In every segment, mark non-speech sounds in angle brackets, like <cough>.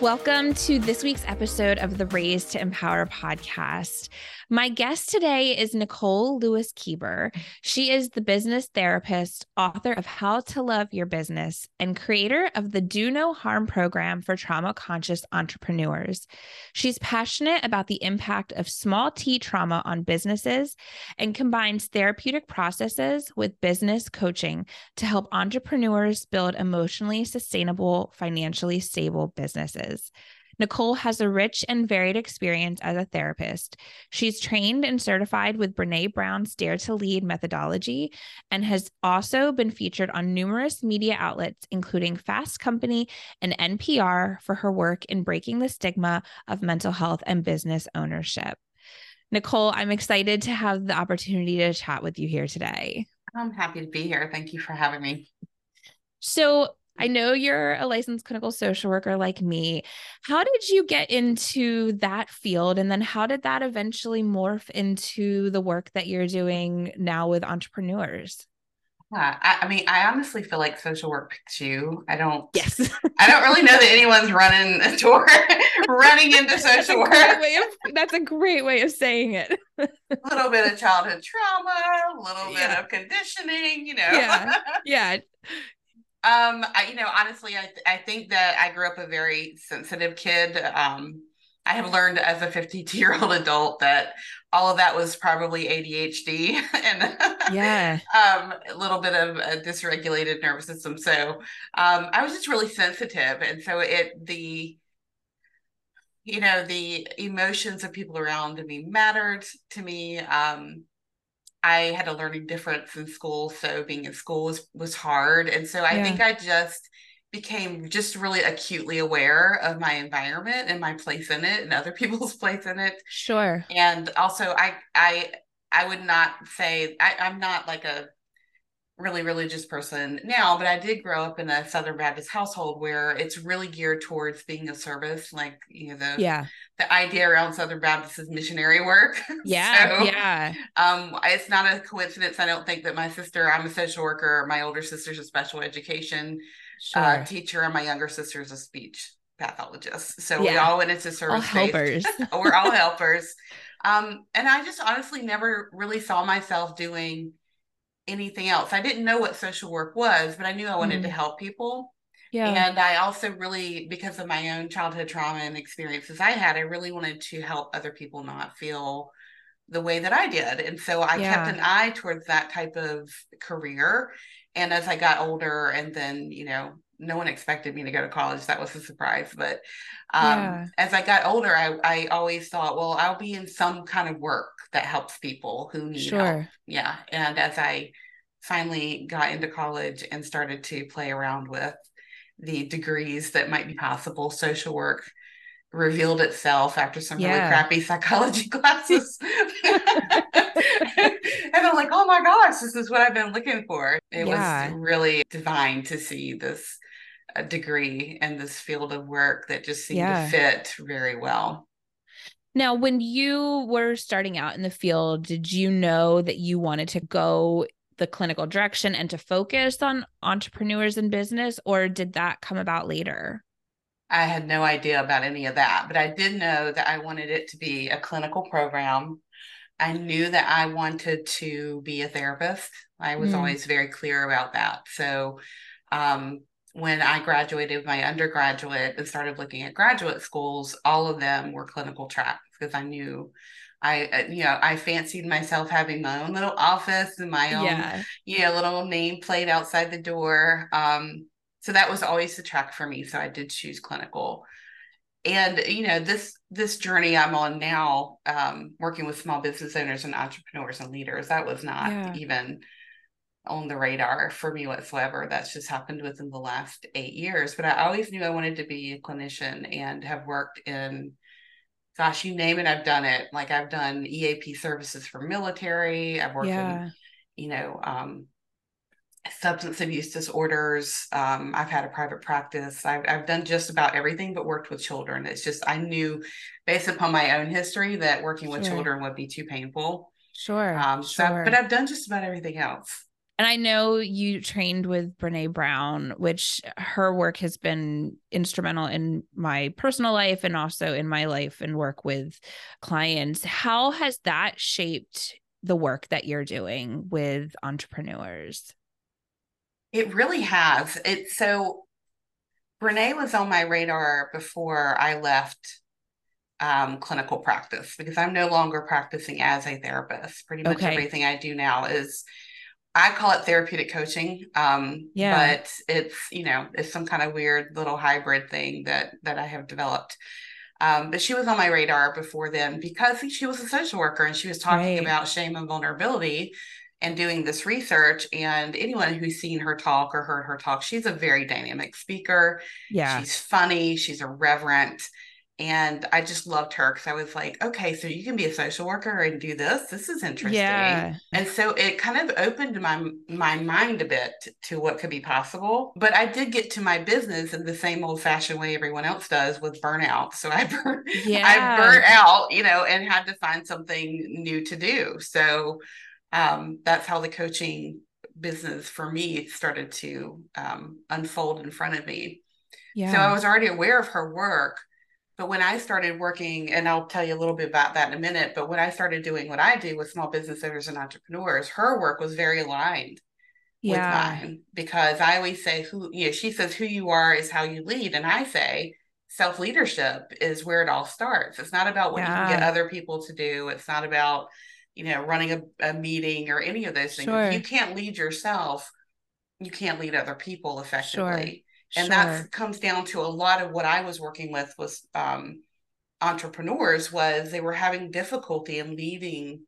Welcome to this week's episode of the Raised to Empower podcast. My guest today is Nicole Lewis Keeber. She is the business therapist, author of How to Love Your Business, and creator of the Do No Harm program for trauma conscious entrepreneurs. She's passionate about the impact of small t trauma on businesses and combines therapeutic processes with business coaching to help entrepreneurs build emotionally sustainable, financially stable businesses. Nicole has a rich and varied experience as a therapist. She's trained and certified with Brene Brown's Dare to Lead methodology and has also been featured on numerous media outlets, including Fast Company and NPR, for her work in breaking the stigma of mental health and business ownership. Nicole, I'm excited to have the opportunity to chat with you here today. I'm happy to be here. Thank you for having me. So, I know you're a licensed clinical social worker like me. How did you get into that field? And then how did that eventually morph into the work that you're doing now with entrepreneurs? Yeah, I, I, mean, I honestly feel like social work picks you. I don't. Yes. <laughs> I don't really know that anyone's running a tour, <laughs> running into social work. Of, that's a great way of saying it. a <laughs> little bit of childhood trauma, a little yeah. bit of conditioning, you know. Yeah. Yeah. Um, I, you know, honestly, I, I think that I grew up a very sensitive kid. Um, I have learned as a 52 year old <laughs> adult that all of that was probably ADHD <laughs> and yeah, um, a little bit of a dysregulated nervous system. So um, I was just really sensitive, and so it the you know the emotions of people around me mattered to me. Um, I had a learning difference in school, so being in school was was hard, and so I yeah. think I just became just really acutely aware of my environment and my place in it and other <laughs> people's place in it. Sure. And also, I I I would not say I, I'm not like a really religious person now, but I did grow up in a Southern Baptist household where it's really geared towards being a service, like you know the yeah the idea around Southern Baptist is missionary work. <laughs> Yeah, so, yeah. Um, it's not a coincidence. I don't think that my sister, I'm a social worker. My older sister's a special education uh, sure. uh, teacher, and my younger sister's a speech pathologist. So yeah. we all went into service. All helpers. <laughs> We're all <laughs> helpers. Um, and I just honestly never really saw myself doing anything else. I didn't know what social work was, but I knew I wanted mm. to help people. Yeah. And I also really, because of my own childhood trauma and experiences I had, I really wanted to help other people not feel the way that I did. And so I yeah. kept an eye towards that type of career. And as I got older, and then, you know, no one expected me to go to college. That was a surprise. But um, yeah. as I got older, I, I always thought, well, I'll be in some kind of work that helps people who need sure. help. Yeah. And as I finally got into college and started to play around with the degrees that might be possible, social work revealed itself after some yeah. really crappy psychology <laughs> classes. and I'm like, oh my gosh, this is what I've been looking for. It yeah. was really divine to see this uh, degree and this field of work that just seemed yeah. to fit very well. Now, when you were starting out in the field, did you know that you wanted to go the clinical direction and to focus on entrepreneurs and business, or did that come about later? I had no idea about any of that, but I did know that I wanted it to be a clinical program. I knew that I wanted to be a therapist. I was mm. always very clear about that. So, um, when I graduated my undergraduate and started looking at graduate schools, all of them were clinical tracks because I knew I, uh, you know, I fancied myself having my own little office and my own, yeah. you know, little nameplate outside the door. Um, so that was always the track for me. So I did choose clinical. and you know this this journey i'm on now um, working with small business owners and entrepreneurs and leaders that was not yeah. even on the radar for me whatsoever that's just happened within the last eight years but i always knew i wanted to be a clinician and have worked in gosh you name it i've done it like i've done eap services for military i've worked yeah. in you know um, substance abuse disorders. Um, I've had a private practice. I've, I've done just about everything but worked with children. It's just, I knew based upon my own history that working with sure. children would be too painful. Sure. Um, so sure. but I've done just about everything else. And I know you trained with Brene Brown, which her work has been instrumental in my personal life and also in my life and work with clients. How has that shaped the work that you're doing with entrepreneurs? It really has. It so Brene was on my radar before I left um, clinical practice because I'm no longer practicing as a therapist. Pretty much okay. everything I do now is I call it therapeutic coaching. Um, yeah. but it's, you know, it's some kind of weird little hybrid thing that that I have developed. Um, but she was on my radar before then because she was a social worker and she was talking right. about shame and vulnerability and doing this research and anyone who's seen her talk or heard her talk she's a very dynamic speaker yeah she's funny she's irreverent and i just loved her because i was like okay so you can be a social worker and do this this is interesting yeah. and so it kind of opened my my mind a bit to what could be possible but i did get to my business in the same old fashioned way everyone else does with burnout so i burnt <laughs> yeah. i burnt out you know and had to find something new to do so um, that's how the coaching business for me started to um, unfold in front of me. Yeah. So I was already aware of her work. But when I started working, and I'll tell you a little bit about that in a minute, but when I started doing what I do with small business owners and entrepreneurs, her work was very aligned yeah. with mine because I always say, who, you know, she says, who you are is how you lead. And I say, self leadership is where it all starts. It's not about what yeah. you can get other people to do, it's not about, you know, running a, a meeting or any of those things. Sure. If you can't lead yourself, you can't lead other people effectively. Sure. And sure. that comes down to a lot of what I was working with was um, entrepreneurs was they were having difficulty in leading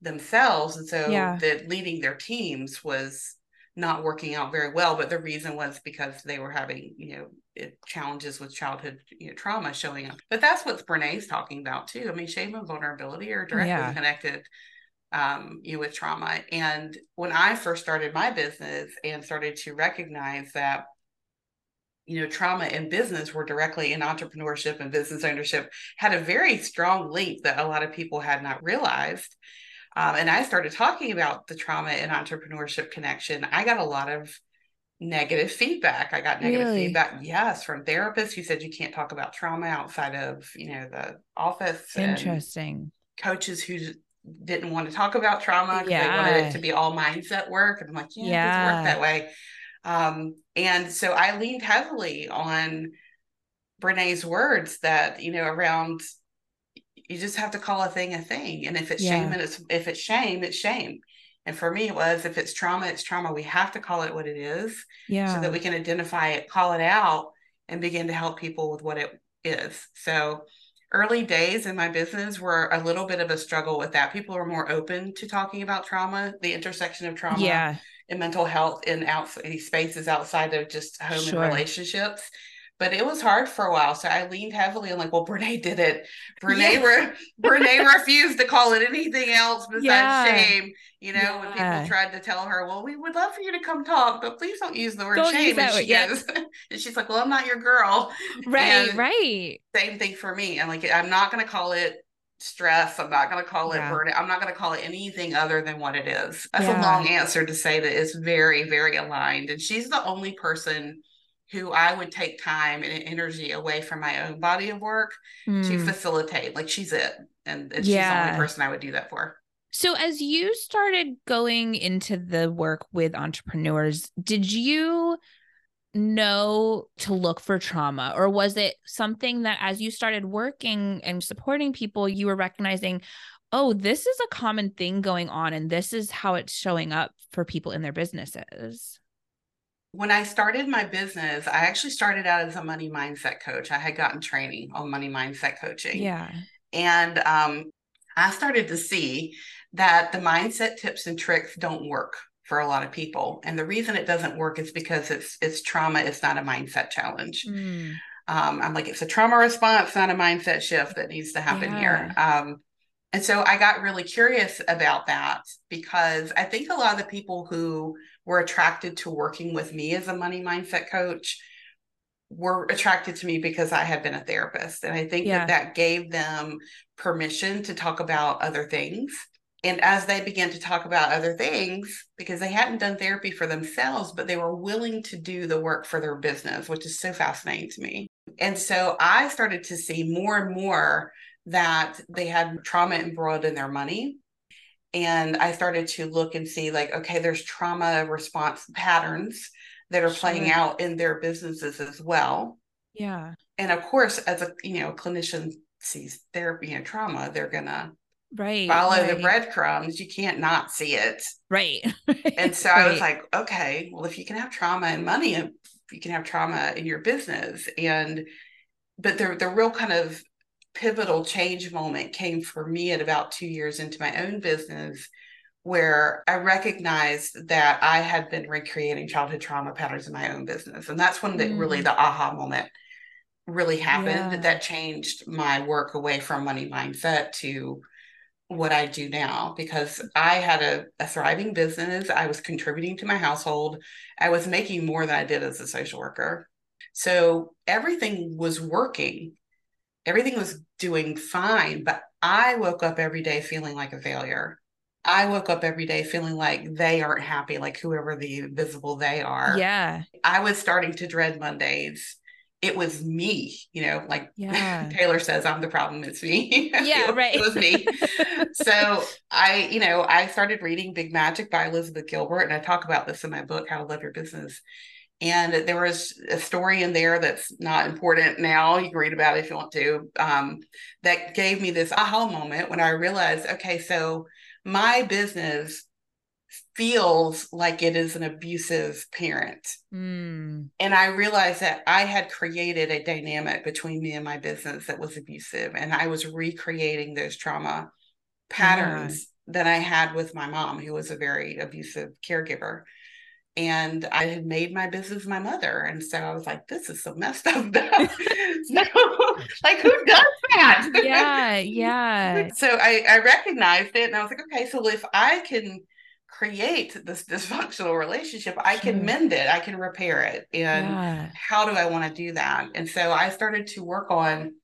themselves. And so yeah. that leading their teams was not working out very well. But the reason was because they were having, you know, it, challenges with childhood you know, trauma showing up. But that's what Brene's talking about too. I mean, shame and vulnerability are directly yeah. connected um, you know, with trauma. And when I first started my business and started to recognize that, you know, trauma and business were directly in entrepreneurship and business ownership had a very strong link that a lot of people had not realized. Um, and I started talking about the trauma and entrepreneurship connection. I got a lot of negative feedback. I got negative really? feedback, yes, from therapists who said you can't talk about trauma outside of, you know, the office. Interesting. coaches who didn't want to talk about trauma because yeah. they wanted it to be all mindset work. And I'm like, yeah, yeah. it doesn't work that way. Um, and so I leaned heavily on Brene's words that, you know, around you just have to call a thing a thing. And if it's yeah. shame and it's if it's shame, it's shame. And for me, it was if it's trauma, it's trauma. We have to call it what it is. Yeah. So that we can identify it, call it out, and begin to help people with what it is. So early days in my business were a little bit of a struggle with that. People were more open to talking about trauma, the intersection of trauma yeah. And mental health in outside spaces outside of just home sure. and relationships but it was hard for a while. So I leaned heavily on like, well, Brene did it. Brene, yeah. re- Brene refused to call it anything else <laughs> besides yeah. shame. You know, yeah. when people tried to tell her, well, we would love for you to come talk, but please don't use the word don't shame. And she goes, <laughs> and she's like, well, I'm not your girl. Right, and right. Same thing for me. I'm like, I'm not going to call it stress. I'm not going to call it yeah. burnout. I'm not going to call it anything other than what it is. That's yeah. a long answer to say that it's very, very aligned. And she's the only person who I would take time and energy away from my own body of work mm. to hmm. facilitate. Like she's it. And, and yeah. she's the only person I would do that for. So, as you started going into the work with entrepreneurs, did you know to look for trauma, or was it something that as you started working and supporting people, you were recognizing, oh, this is a common thing going on, and this is how it's showing up for people in their businesses? When I started my business, I actually started out as a money mindset coach. I had gotten training on money mindset coaching. Yeah. And um, I started to see that the mindset tips and tricks don't work for a lot of people. And the reason it doesn't work is because it's it's trauma, it's not a mindset challenge. Mm. Um, I'm like, it's a trauma response, not a mindset shift that needs to happen yeah. here. Um, and so I got really curious about that because I think a lot of the people who were attracted to working with me as a money mindset coach were attracted to me because I had been a therapist. And I think yeah. that that gave them permission to talk about other things. And as they began to talk about other things, because they hadn't done therapy for themselves, but they were willing to do the work for their business, which is so fascinating to me. And so I started to see more and more that they had trauma embroiled in their money. And I started to look and see, like, okay, there's trauma response patterns that are sure. playing out in their businesses as well. Yeah. And of course, as a you know, clinician sees therapy and trauma, they're gonna right follow right. the breadcrumbs. You can't not see it. Right. <laughs> and so right. I was like, okay, well, if you can have trauma and money, you can have trauma in your business. And but the the real kind of pivotal change moment came for me at about two years into my own business where I recognized that I had been recreating childhood trauma patterns in my own business. And that's when the, mm. really the aha moment really happened yeah. that changed my work away from money mindset to what I do now because mm-hmm. I had a, a, thriving business. I was contributing to my household. I was making more than I did as a social worker. So everything was working, everything was doing fine. But I woke up every day feeling like a failure. I woke up every day feeling like they aren't happy, like whoever the visible they are. Yeah. I was starting to dread Mondays. It was me, you know, like yeah. <laughs> Taylor says, I'm the problem, it's me. <laughs> Yeah, it, right. It was me. <laughs> so I, you know, I started reading Big Magic by Elizabeth Gilbert, and I talk about this in my book, How to Love Your Business. And there was a story in there that's not important now. You can read about it if you want to. Um, that gave me this aha moment when I realized, okay, so my business feels like it is an abusive parent. Mm. And I realized that I had created a dynamic between me and my business that was abusive. And I was recreating those trauma patterns yeah. that I had with my mom, who was a very abusive caregiver and I had made my business my mother. And so I was like, this is so messed up. <laughs> <laughs> so, like, who does that? Yeah, <laughs> yeah. so I, I recognized it and I was like, okay, so if I can create this dysfunctional relationship, I can mend it, I can repair it. And yeah. how do I want to do that? And so I started to work on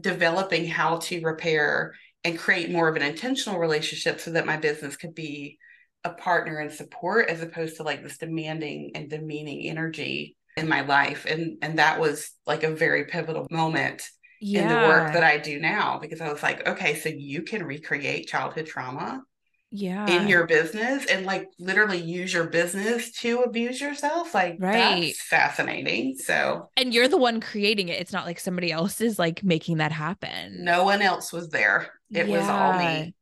developing how to repair and create more of an intentional relationship so that my business could be a partner and support as opposed to like this demanding and demeaning energy in my life and and that was like a very pivotal moment yeah. in the work that I do now because I was like okay so you can recreate childhood trauma yeah in your business and like literally use your business to abuse yourself like right that's fascinating so and you're the one creating it it's not like somebody else is like making that happen no one else was there it yeah. was all me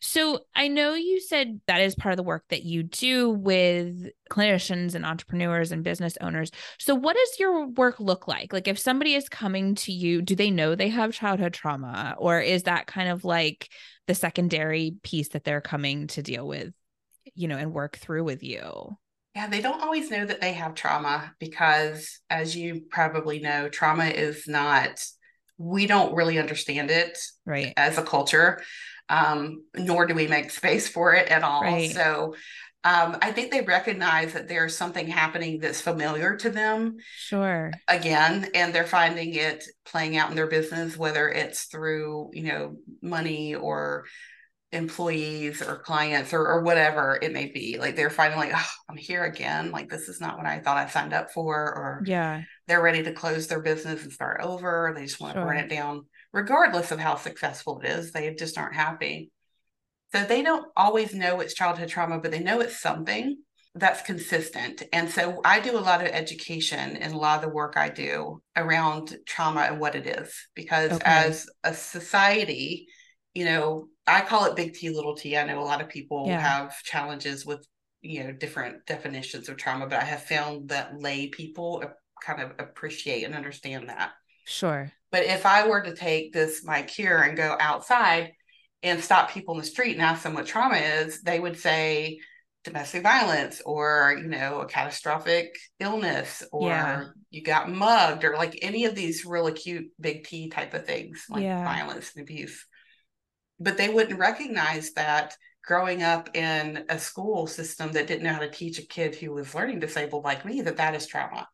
so I know you said that is part of the work that you do with clinicians and entrepreneurs and business owners. So what does your work look like? Like if somebody is coming to you, do they know they have childhood trauma or is that kind of like the secondary piece that they're coming to deal with, you know, and work through with you? Yeah, they don't always know that they have trauma because, as you probably know, trauma is not, we don't really understand it right. as a culture um, nor do we make space for it at all. Right. So um, I think they recognize that there's something happening that's familiar to them. Sure. Again, and they're finding it playing out in their business, whether it's through, you know, money or employees or clients or, or whatever it may be. Like they're finding like, oh, I'm here again. Like this is not what I thought I signed up for. Or yeah, they're ready to close their business and start over. They just want sure. to burn it down regardless of how successful it is. They just aren't happy. So they don't always know it's childhood trauma, but they know it's something that's consistent. And so I do a lot of education and a lot of the work I do around trauma and what it is, because okay. as a society, you know, I call it big T, little t. I know a lot of people yeah. have challenges with you know different definitions of trauma, but I have found that lay people kind of appreciate and understand that. Sure. But if I were to take this my cure and go outside and stop people in the street and ask them what trauma is, they would say domestic violence or you know a catastrophic illness or yeah. you got mugged or like any of these real acute big T type of things like yeah. violence and abuse. But they wouldn't recognize that growing up in a school system that didn't know how to teach a kid who was learning disabled like me that that is trauma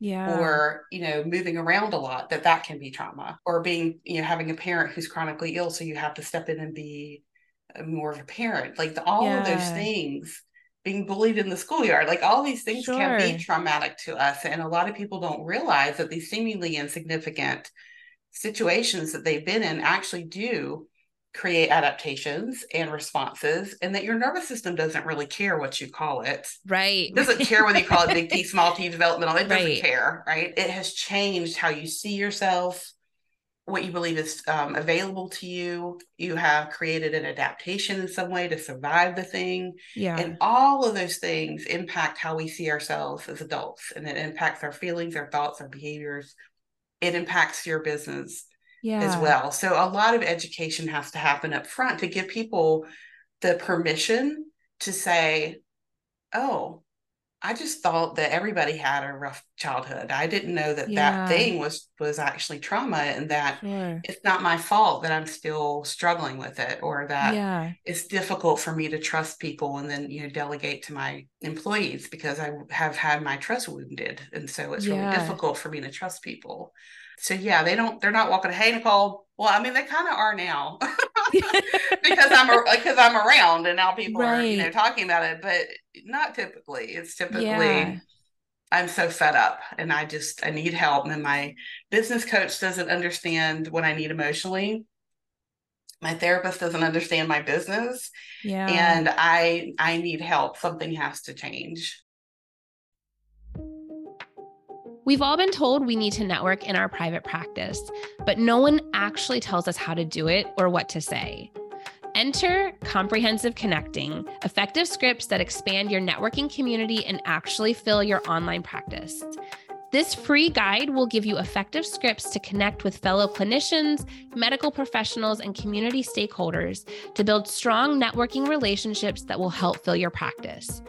yeah or you know moving around a lot that that can be trauma or being you know having a parent who's chronically ill so you have to step in and be uh, more of a parent like the, all yeah. of those things being bullied in the schoolyard like all these things sure. can be traumatic to us and a lot of people don't realize that these seemingly insignificant situations that they've been in actually do create adaptations and responses and that your nervous system doesn't really care what you call it. Right. It doesn't care whether you call it big t <laughs> small t developmental it doesn't right. care right? It has changed how you see yourself what you believe is um, available to you. You have created an adaptation in some way to survive the thing. Yeah. And all of those things impact how we see ourselves as adults and it impacts our feelings our thoughts our behaviors. It impacts your business yeah. as well. So a lot of education has to happen up front to give people the permission to say, oh, I just thought that everybody had a rough childhood. I didn't know that yeah. that thing was was actually trauma and that sure. it's not my fault that I'm still struggling with it or that yeah. it's difficult for me to trust people and then you know delegate to my employees because I have had my trust wounded and so it's yeah. really difficult for me to trust people so yeah, they don't. They're not walking. Hey, Nicole. Well, I mean, they kind of are now <laughs> because I'm <laughs> because I'm around, and now people right. are you know talking about it, but not typically. It's typically. Yeah. I'm so fed up and I just I need help and my business coach doesn't understand what I need emotionally. My therapist doesn't understand my business. Yeah. And I I need help. Something has to change. We've all been told we need to network in our private practice, but no one actually tells us how to do it or what to say. Enter Comprehensive Connecting, effective scripts that expand your networking community and actually fill your online practice. This free guide will give you effective scripts to connect with fellow clinicians, medical professionals, and community stakeholders to build strong networking relationships that will help fill your practice.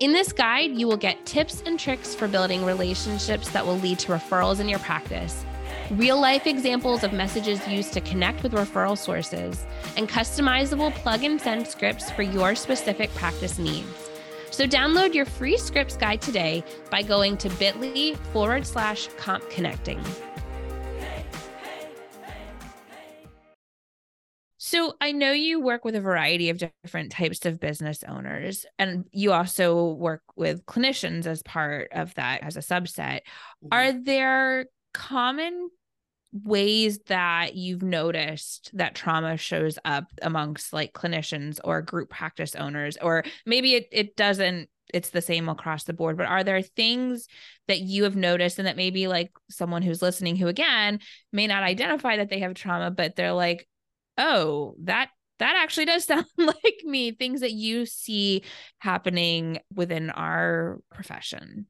In this guide, you will get tips and tricks for building relationships that will lead to referrals in your practice, real life examples of messages used to connect with referral sources, and customizable plug and send scripts for your specific practice needs. So download your free scripts guide today by going to bit.ly forward slash comp connecting. So I know you work with a variety of different types of business owners, and you also work with clinicians as part of that as a subset. Mm-hmm. Are there common ways that you've noticed that trauma shows up amongst like clinicians or group practice owners or maybe it, it doesn't it's the same across the board but are there things that you have noticed and that maybe like someone who's listening who again may not identify that they have trauma but they're like oh, that that actually does <laughs> sound like me, things that you see happening within our profession.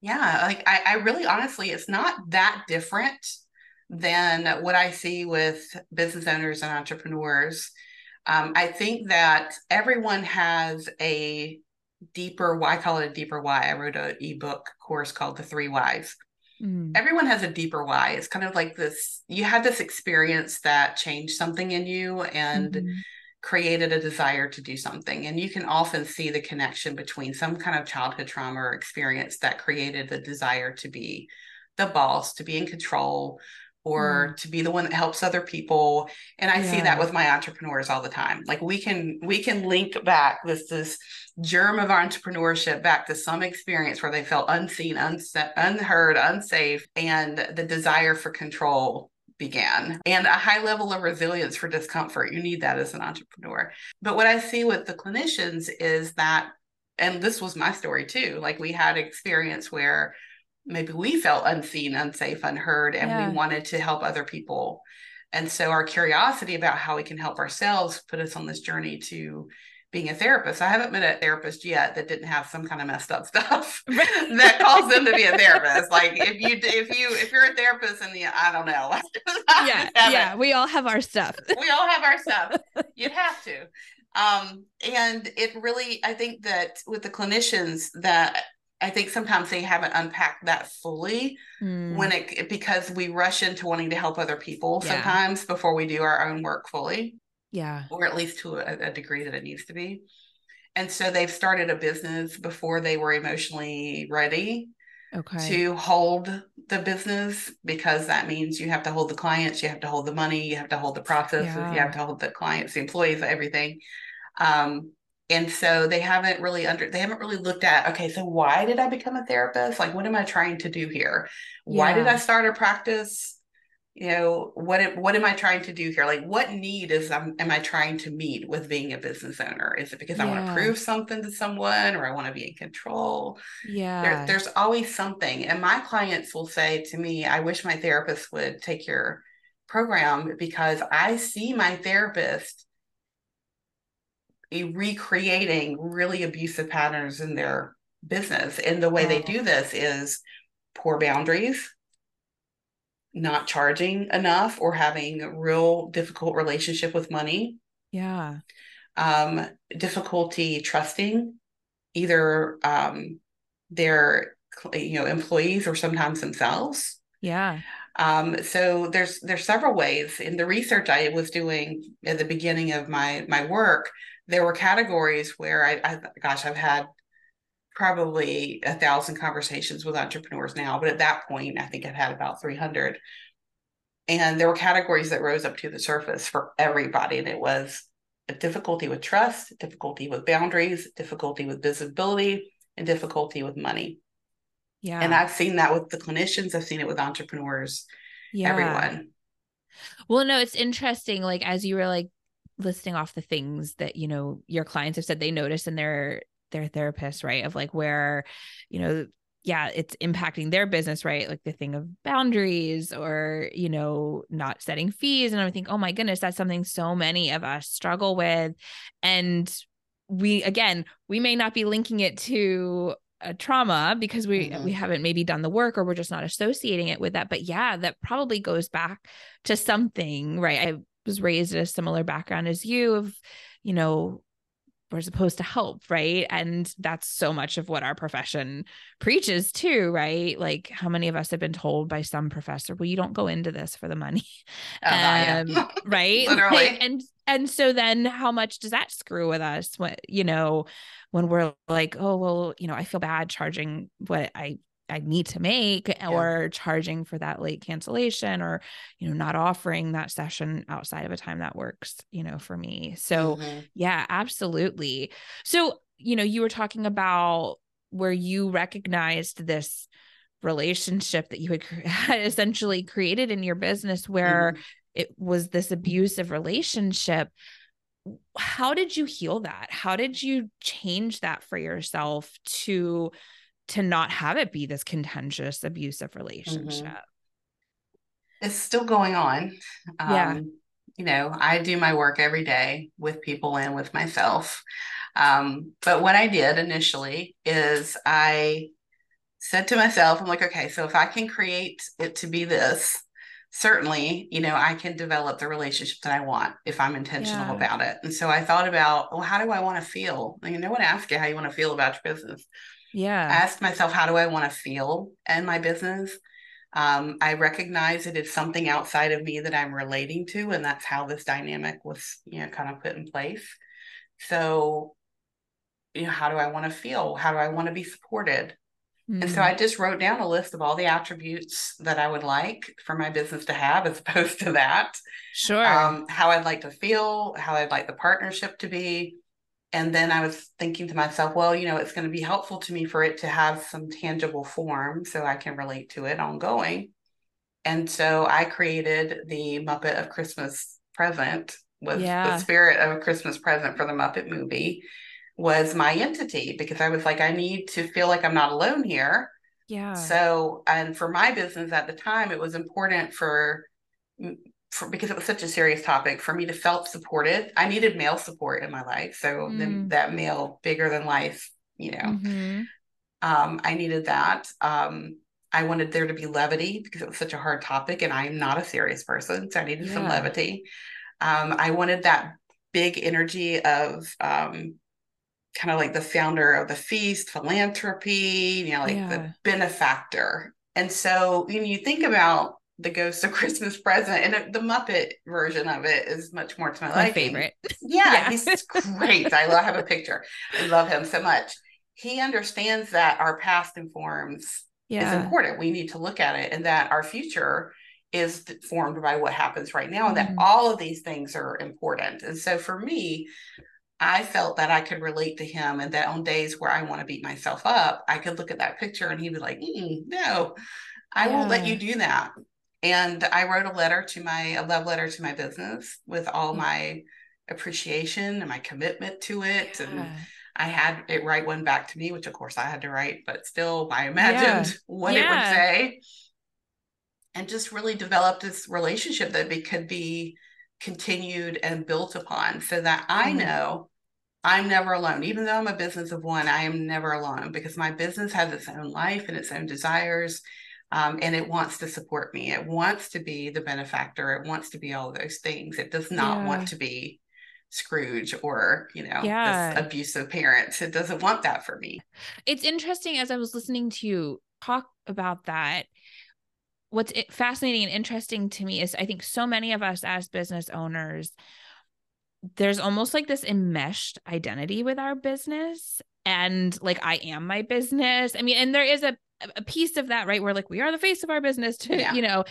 Yeah, like I, I really honestly, it's not that different than what I see with business owners and entrepreneurs. Um, I think that everyone has a deeper why call it a deeper why. I wrote an ebook course called The Three Whys. Mm. Everyone has a deeper why. It's kind of like this you had this experience that changed something in you and mm-hmm. created a desire to do something. And you can often see the connection between some kind of childhood trauma or experience that created the desire to be the boss, to be in control, or mm. to be the one that helps other people and i yeah. see that with my entrepreneurs all the time like we can we can link back this this germ of entrepreneurship back to some experience where they felt unseen unse- unheard unsafe and the desire for control began and a high level of resilience for discomfort you need that as an entrepreneur but what i see with the clinicians is that and this was my story too like we had experience where maybe we felt unseen, unsafe, unheard, and yeah. we wanted to help other people. And so our curiosity about how we can help ourselves put us on this journey to being a therapist. I haven't met a therapist yet that didn't have some kind of messed up <laughs> stuff that caused them to be a <laughs> therapist. Like if you if you if you're a therapist and the I don't know. <laughs> yeah, yeah, we all have our stuff. we all have our stuff. You'd have to. Um, and it really, I think that with the clinicians that I think sometimes they haven't unpacked that fully mm. when it because we rush into wanting to help other people yeah. sometimes before we do our own work fully. Yeah. Or at least to a, a degree that it needs to be. And so they've started a business before they were emotionally ready okay. to hold the business because that means you have to hold the clients, you have to hold the money, you have to hold the processes, yeah. you have to hold the clients, the employees, everything. Um, and so they haven't really under they haven't really looked at okay so why did i become a therapist? Like what am i trying to do here? Yeah. why did i start a practice? You know what what am i trying to do here? Like what need is um, am i trying to meet with being a business owner? Is it because yeah. i want to prove something to someone or i want to be in control? Yeah. there, there's always something. And my clients will say to me i wish my therapist would take your program because i see my therapist recreating really abusive patterns in their business. And the way oh. they do this is poor boundaries, not charging enough or having a real difficult relationship with money. Yeah. Um, difficulty trusting either um, their you know employees or sometimes themselves. Yeah. Um, so there's there's several ways in the research I was doing at the beginning of my my work there were categories where I, I gosh, I've had probably a thousand conversations with entrepreneurs now, but at that point, I think I've had about 300. And there were categories that rose up to the surface for everybody. And it was a difficulty with trust, difficulty with boundaries, difficulty with visibility, and difficulty with money. Yeah. And I've seen that with the clinicians, I've seen it with entrepreneurs, yeah. everyone. Well, no, it's interesting. Like, as you were like listing off the things that you know your clients have said they notice in their their therapist right? Of like where you know yeah it's impacting their business right? Like the thing of boundaries or you know not setting fees. And i think oh my goodness that's something so many of us struggle with. And we again we may not be linking it to a trauma because we mm-hmm. we haven't maybe done the work or we're just not associating it with that. But yeah that probably goes back to something right? I was raised in a similar background as you of you know we're supposed to help right? And that's so much of what our profession preaches too right? Like how many of us have been told by some professor well you don't go into this for the money. Uh, um, <laughs> right? Literally. and and so then how much does that screw with us when you know when we're like oh well you know i feel bad charging what i I need to make yeah. or charging for that late cancellation or you know not offering that session outside of a time that works you know for me so mm-hmm. yeah absolutely so you know you were talking about where you recognized this relationship that you had, <laughs> had essentially created in your business where mm-hmm. it was this abusive relationship how did you heal that how did you change that for yourself to to not have it be this contentious abusive relationship. Mm-hmm. it's still going on. Um, yeah you know i do my work every day with people and with myself. Um, but what i did initially is i said to myself i'm like okay so if i can create it to be this certainly you know i can develop the relationship that i want if i'm intentional yeah. about it. And so i thought about well how do i want to feel mean, no one asks you how you want to feel about your business yeah. Ask myself, how do I want to feel in my business? Um, I recognize it is something outside of me that I'm relating to, and that's how this dynamic was, you know, kind of put in place. So, you know, how do I want to feel? How do I want to be supported? Mm-hmm. And so I mm. just wrote down a list of all the attributes that I would like for my business to have, as <laughs> opposed to that. Sure. Um, how I'd like to feel, how I'd like the partnership to be, and then I was thinking to myself, well, you know, it's going to be helpful to me for it to have some tangible form so I can relate to it ongoing. And so I created the Muppet of Christmas Present with yeah. the spirit of a Christmas present for the Muppet movie was my entity because I was like, I need to feel like I'm not alone here. Yeah. So, and for my business at the time, it was important for for, because it was such a serious topic for me to felt supported. I needed male support in my life. So mm. then that male bigger than life, you know, mm-hmm. um, I needed that. Um, I wanted there to be levity because it was such a hard topic and I'm not a serious person. So I needed yeah. some levity. Um, I wanted that big energy of um, kind of like the founder of the feast, philanthropy, you know, like yeah. the benefactor. And so when you think about the Ghost of <laughs> Christmas Present, and the Muppet version of it is much more to my, my liking. favorite. <laughs> Yeah, yeah. he's great. I love, have a picture. I love him so much. He understands that our past informs yeah. is important. We need to look at it, and that our future is formed by what happens right now, and mm-hmm. that all of these things are important. And so for me, I felt that I could relate to him, and that on days where I want to beat myself up, I could look at that picture and he'd be like, mm, "No, I yeah. won't let you do that." And I wrote a letter to my a love letter to my business with all mm. my appreciation and my commitment to it, yeah. and I had it write one back to me, which of course I had to write, but still I imagined yeah. what it would say, and just really developed this relationship that could be continued and built upon so that I mm. know I'm never alone. Even though I'm a business of one, I am never alone because my business has its own life and its own desires. Um, and it wants to support me. It wants to be the benefactor. It wants to be all those things. It does not yeah. want to be Scrooge or, you know, yeah. abusive parents. It doesn't want that for me. It's interesting as I was listening to you talk about that what's fascinating and interesting to me is I think so many of us as business owners, there's almost like this enmeshed identity with our business. And like, I am my business. I mean, and there is a, a piece of that, right? Where like we are the face of our business to, <laughs> yeah. you know,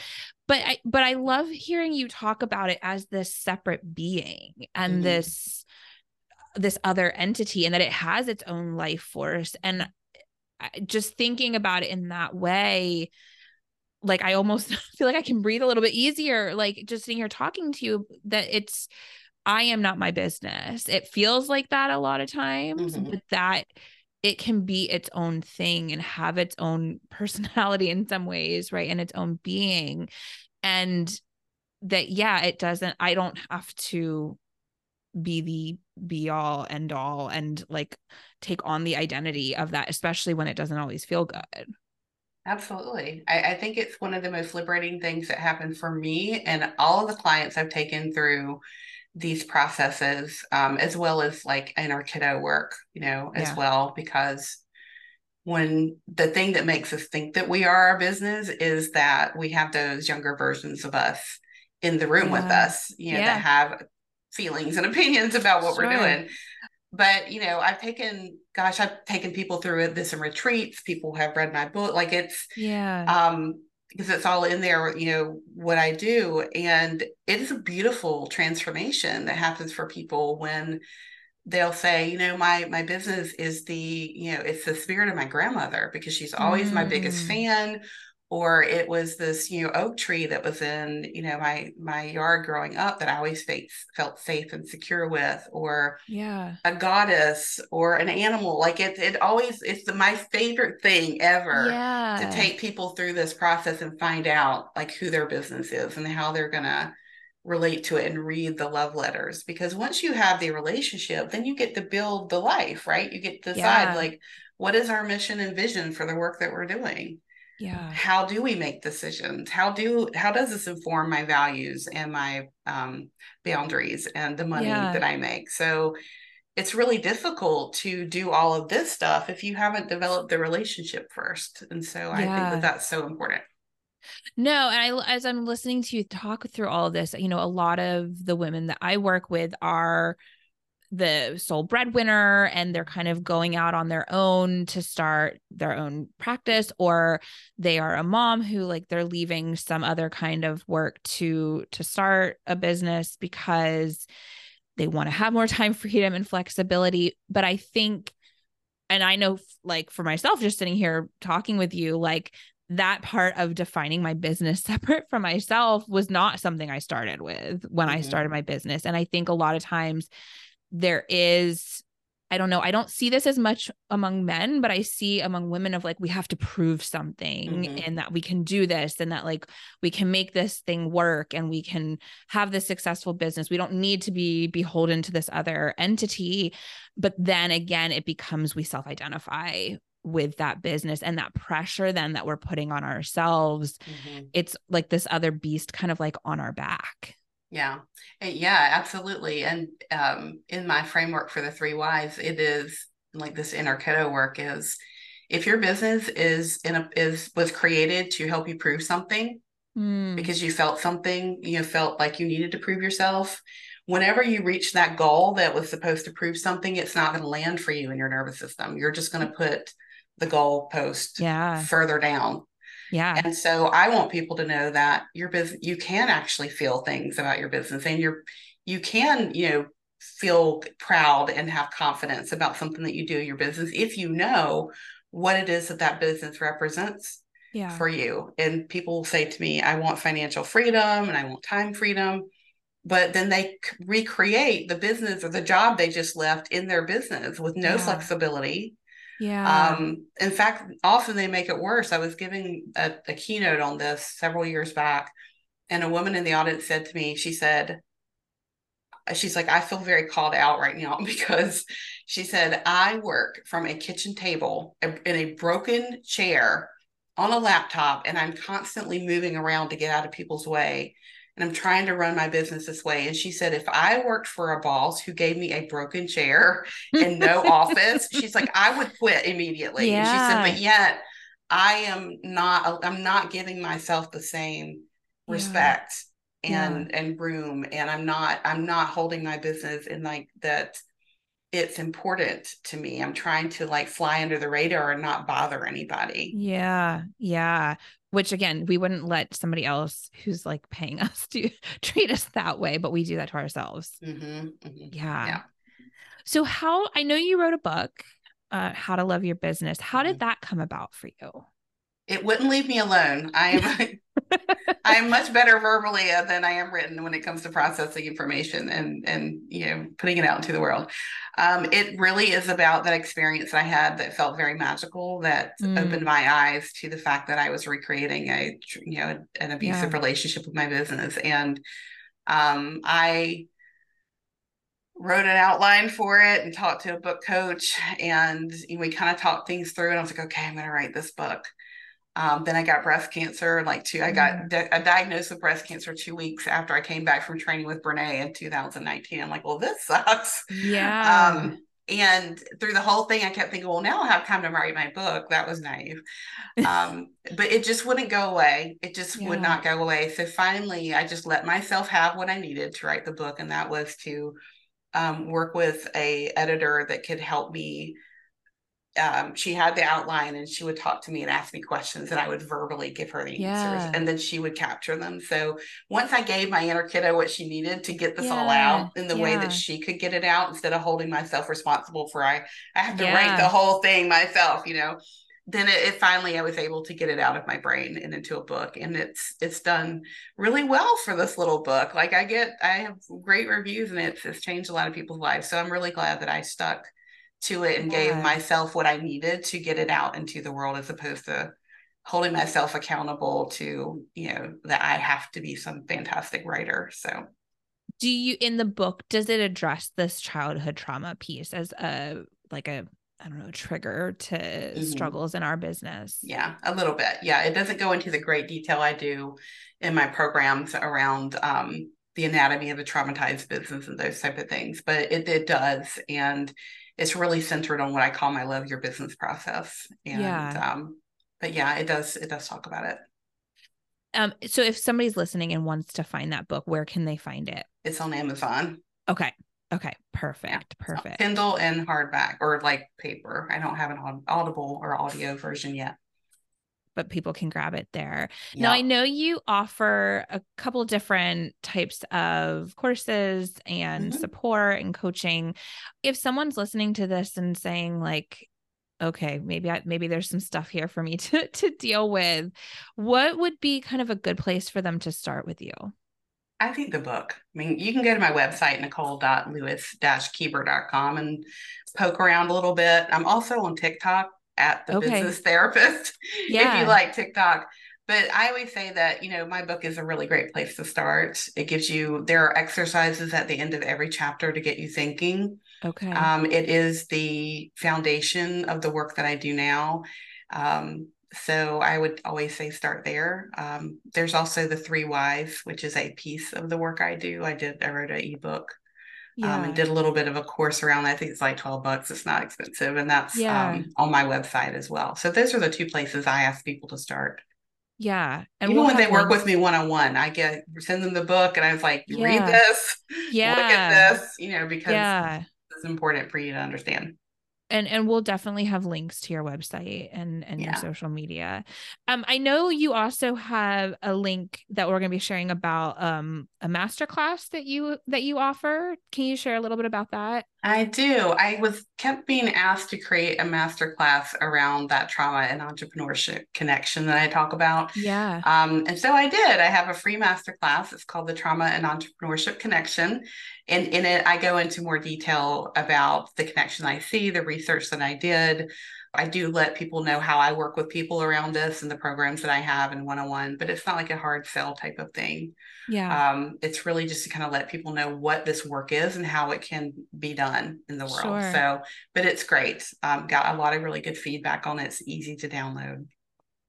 but I, but I love hearing you talk about it as this separate being and mm-hmm. this, this other entity and that it has its own life force. And just thinking about it in that way, like I almost <laughs> feel like I can breathe a little bit easier, like just sitting here talking to you, that it's, I am not my business. It feels like that a lot of times, mm-hmm. but that it can be its own thing and have its own <laughs> personality in some ways, right? And its own being. And that, yeah, it doesn't, I don't have to be the be all end all and like take on the identity of that, especially when it doesn't always feel good. Absolutely. I, I, think it's one of the most liberating things that happened for me and all of the clients I've taken through these processes, um, as well as like in our kiddo work, you know, as yeah. well, because when the thing that makes us think that we are our business is that we have those younger versions of us in the room yeah. with us, you know, yeah. that have feelings and opinions about what sure. we're doing but you know i've taken gosh i've taken people through this in retreats people have read my book like it's yeah um because it's all in there you know what i do and it is a beautiful transformation that happens for people when they'll say you know my my business is the you know it's the spirit of my grandmother because she's always mm. my biggest mm. fan or it was this you know oak tree that was in you know my my yard growing up that i always felt, felt safe and secure with or yeah a goddess or an animal like it it always it's the, my favorite thing ever yeah. to take people through this process and find out like who their business is and how they're gonna relate to it and read the love letters because once you have the relationship then you get to build the life right you get to decide yeah. like what is our mission and vision for the work that we're doing yeah how do we make decisions how do how does this inform my values and my um, boundaries and the money yeah. that i make so it's really difficult to do all of this stuff if you haven't developed the relationship first and so yeah. i think that that's so important no, and I as I'm listening to you talk through all of this, you know, a lot of the women that I work with are the sole breadwinner and they're kind of going out on their own to start their own practice or they are a mom who like they're leaving some other kind of work to to start a business because they want to have more <laughs> time freedom and flexibility but i think and i know like for myself just sitting here talking with you like that part of defining my business <laughs> separate from myself was not something I started with when mm-hmm. I started my business. And I think a lot of times there is I don't know. I don't see this as much among men, but I see among women of like, we have to prove something mm-hmm. and that we can do this and that like we can make this thing work and we can have this successful business. We don't need to be beholden to this other entity. But then again, it becomes we self identify with that business and that pressure then that we're putting on ourselves. Mm-hmm. It's like this other beast kind of like on our back. Yeah. Yeah, absolutely. And um, in my framework for the three whys, it is like this inner kiddo work is if your business is in a is was created to help you prove something mm. because you felt something, you felt like you needed to prove yourself. Whenever you reach that goal that was supposed to prove something, it's not going to land for you in your nervous system. You're just going to put the goal post yeah. further down yeah. And so I want people to know that your business, you can actually feel things about your business and you're, you can, you know, feel proud and have confidence about something that you do in your business if you know what it is that that business represents yeah. for you. And people will say to me, I want financial freedom and I want time freedom. But then they recreate the business or the job they just left in their business with no yeah. flexibility yeah. Um, in fact, often they make it worse. I was giving a, a keynote on this several years back, and a woman in the audience said to me, she said, she's like, I feel very called out right now <laughs> because she said, I work from a kitchen table in a broken chair on a laptop, and I'm constantly moving around to get out of people's way and I'm trying to run my business this way. And she said, if I worked for a boss who gave me a broken chair <laughs> and no office, she's like, I would quit immediately. Yeah. And she said, but yet I am not, I'm not giving myself the same respect yeah. and yeah. and room. And I'm not, I'm not holding my business in like that it's important to me. I'm trying to like fly under the radar and not bother anybody. Yeah. Yeah which again we wouldn't let somebody else who's like paying <laughs> us to treat us that way but we do that to ourselves mm-hmm, mm-hmm. Yeah. yeah so how i know you wrote a book uh, how to love your business how did mm-hmm. that come about for you it wouldn't leave me alone. I am <laughs> <laughs> I am much better verbally than I am written when it comes to processing information and and you know putting it out into the world. Um, it really is about that experience that I had that felt very magical that mm. opened my eyes to the fact that I was recreating a you know an abusive yeah. relationship with my business and um, I wrote an outline for it and talked to a book coach and we kind of talked things through and I was like okay I'm going to write this book um, then I got breast cancer. Like two, I got mm. di- a diagnosis of breast cancer two weeks after I came back from training with Brené in 2019. I'm like, well, this <laughs> sucks. Yeah. Um, and through the whole thing, I kept thinking, well, now I have time to write my book. That was naive. Um, <laughs> but it just wouldn't go away. It just yeah. would not go away. So finally, I just let myself have what I needed to write the book, and that was to um, work with a editor that could help me um, she had the outline and she would talk to me and ask me questions and I would verbally give her the yeah. answers and then she would capture them. So once I gave my inner kiddo what she needed to get this yeah. all out in the yeah. way that she could get it out instead of holding myself responsible for I I have to write the whole thing myself, you know. Then it, it, finally I was able to get it out of my brain and into a book and it's it's done really well for this little book. Like I get I have great reviews and it's it's changed a lot of people's lives. So I'm really glad that I stuck to it and yeah. gave myself what I needed to get it out into the world as opposed to holding myself accountable to, you know, that I have to be some fantastic writer. So do you in the book does it address this childhood trauma piece as a like a I don't know, trigger to mm-hmm. struggles in our business. Yeah, a little bit. Yeah, it doesn't go into the great detail I do in my programs around um, the anatomy of a traumatized business and those type of things, but it, it does. And it's really centered on what I call my love your business process. And yeah. um, but yeah, it does it does talk about it. Um, so if somebody's listening and wants to find that book, where can they find it? It's on Amazon. Okay. Okay. Perfect. Yeah. Perfect. Kindle and hardback or like paper. I don't have an audible or audio version yet but people can grab it there. Yeah. Now, I know you offer a couple different types of courses and mm-hmm. support and coaching. If someone's listening to this and saying, like, okay, maybe I, maybe there's some stuff here for me <laughs> to to deal with, what would be kind of a good place for them to start with you? I think the book. I mean, you can go to my website, nicole.lewis-keeber.com and poke around a little bit. I'm also on TikTok at the okay. business therapist yeah. <laughs> if you like TikTok. But I always say that, you know, my book is a really great place to start. It gives you, there are exercises at the end of every chapter to get you thinking. Okay. Um, it is the foundation of the work that I do now. Um, so I would always say start there. Um, there's also the three whys, which is a piece of the work I do. I did, I wrote an ebook yeah. um, and did a little bit of a course around that. I think it's like 12 bucks. It's not expensive. And that's yeah. um, on my website as well. So those are the two places I ask people to start. Yeah. And even we'll when they work with me one on one, I get send them the book and I was like, yeah. read this. Yeah. <laughs> Look at this, you know, because yeah. it's important for you to understand and and we'll definitely have links to your website and and yeah. your social media. Um i know you also have a link that we're going to be sharing about um a master class that you that you offer. Can you share a little bit about that i do. I was kept being asked to create a master class around that trauma and entrepreneurship connection that i talk about. Yeah. Um and so i did. I have a free master class it's called the trauma and entrepreneurship connection. And in it, I go into more detail about the connection I see, the research that I did. I do let people know how I work with people around this and the programs that I have in one on one, but it's not like a hard sell type of thing. Yeah. Um, it's really just to kind of let people know what this work is and how it can be done in the world. Sure. So, but it's great. Um, got a lot of really good feedback on it. It's easy to download.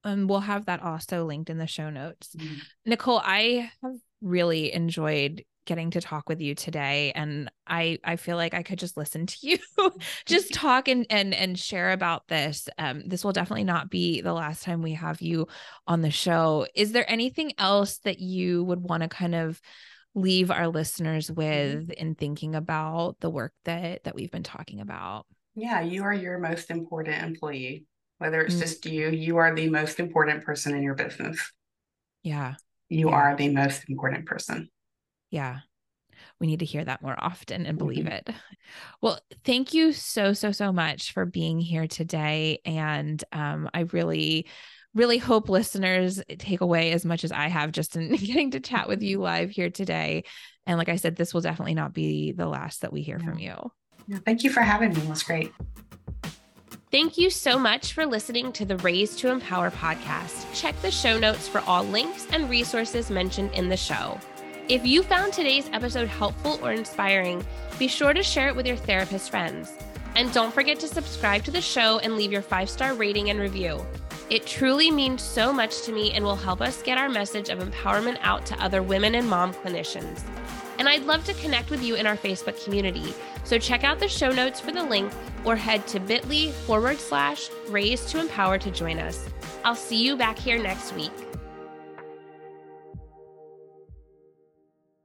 And we'll have that also linked in the show notes. Mm-hmm. Nicole, I have really enjoyed getting to talk with you today and i i feel like i could just listen to you <laughs> <laughs> just talk and and and share about this. Um this will definitely not be the last time we have you on the show. Is there anything else that you would want to kind of leave our listeners mm-hmm. with in thinking about the work that that we've been talking about? Yeah you are your most important employee. Whether it's mm-hmm. just you you are the most important person in your business. Yeah. You yeah. are the most important person yeah. We need to hear that more often and believe mm-hmm. it. Well, thank you so, so, so much for being here today. And um, I really, really hope listeners take away as much as I have just in <laughs> getting to chat with you live here today. And like I said, this will definitely not be the last that we hear yeah. from you. Yeah, thank you for having me. It was great. Thank you so much for listening to the Raised to Empower podcast. Check the show notes for all links and resources mentioned in the show. If you found today's episode helpful or inspiring, be sure to share it with your therapist friends. And don't forget to subscribe to the show and leave your five star rating and review. It truly means so much to me and will help us get our message of empowerment out to other women and mom clinicians. And I'd love to connect with you in our Facebook community. So check out the show notes for the link or head to bit.ly forward slash raised to empower to join us. I'll see you back here next week.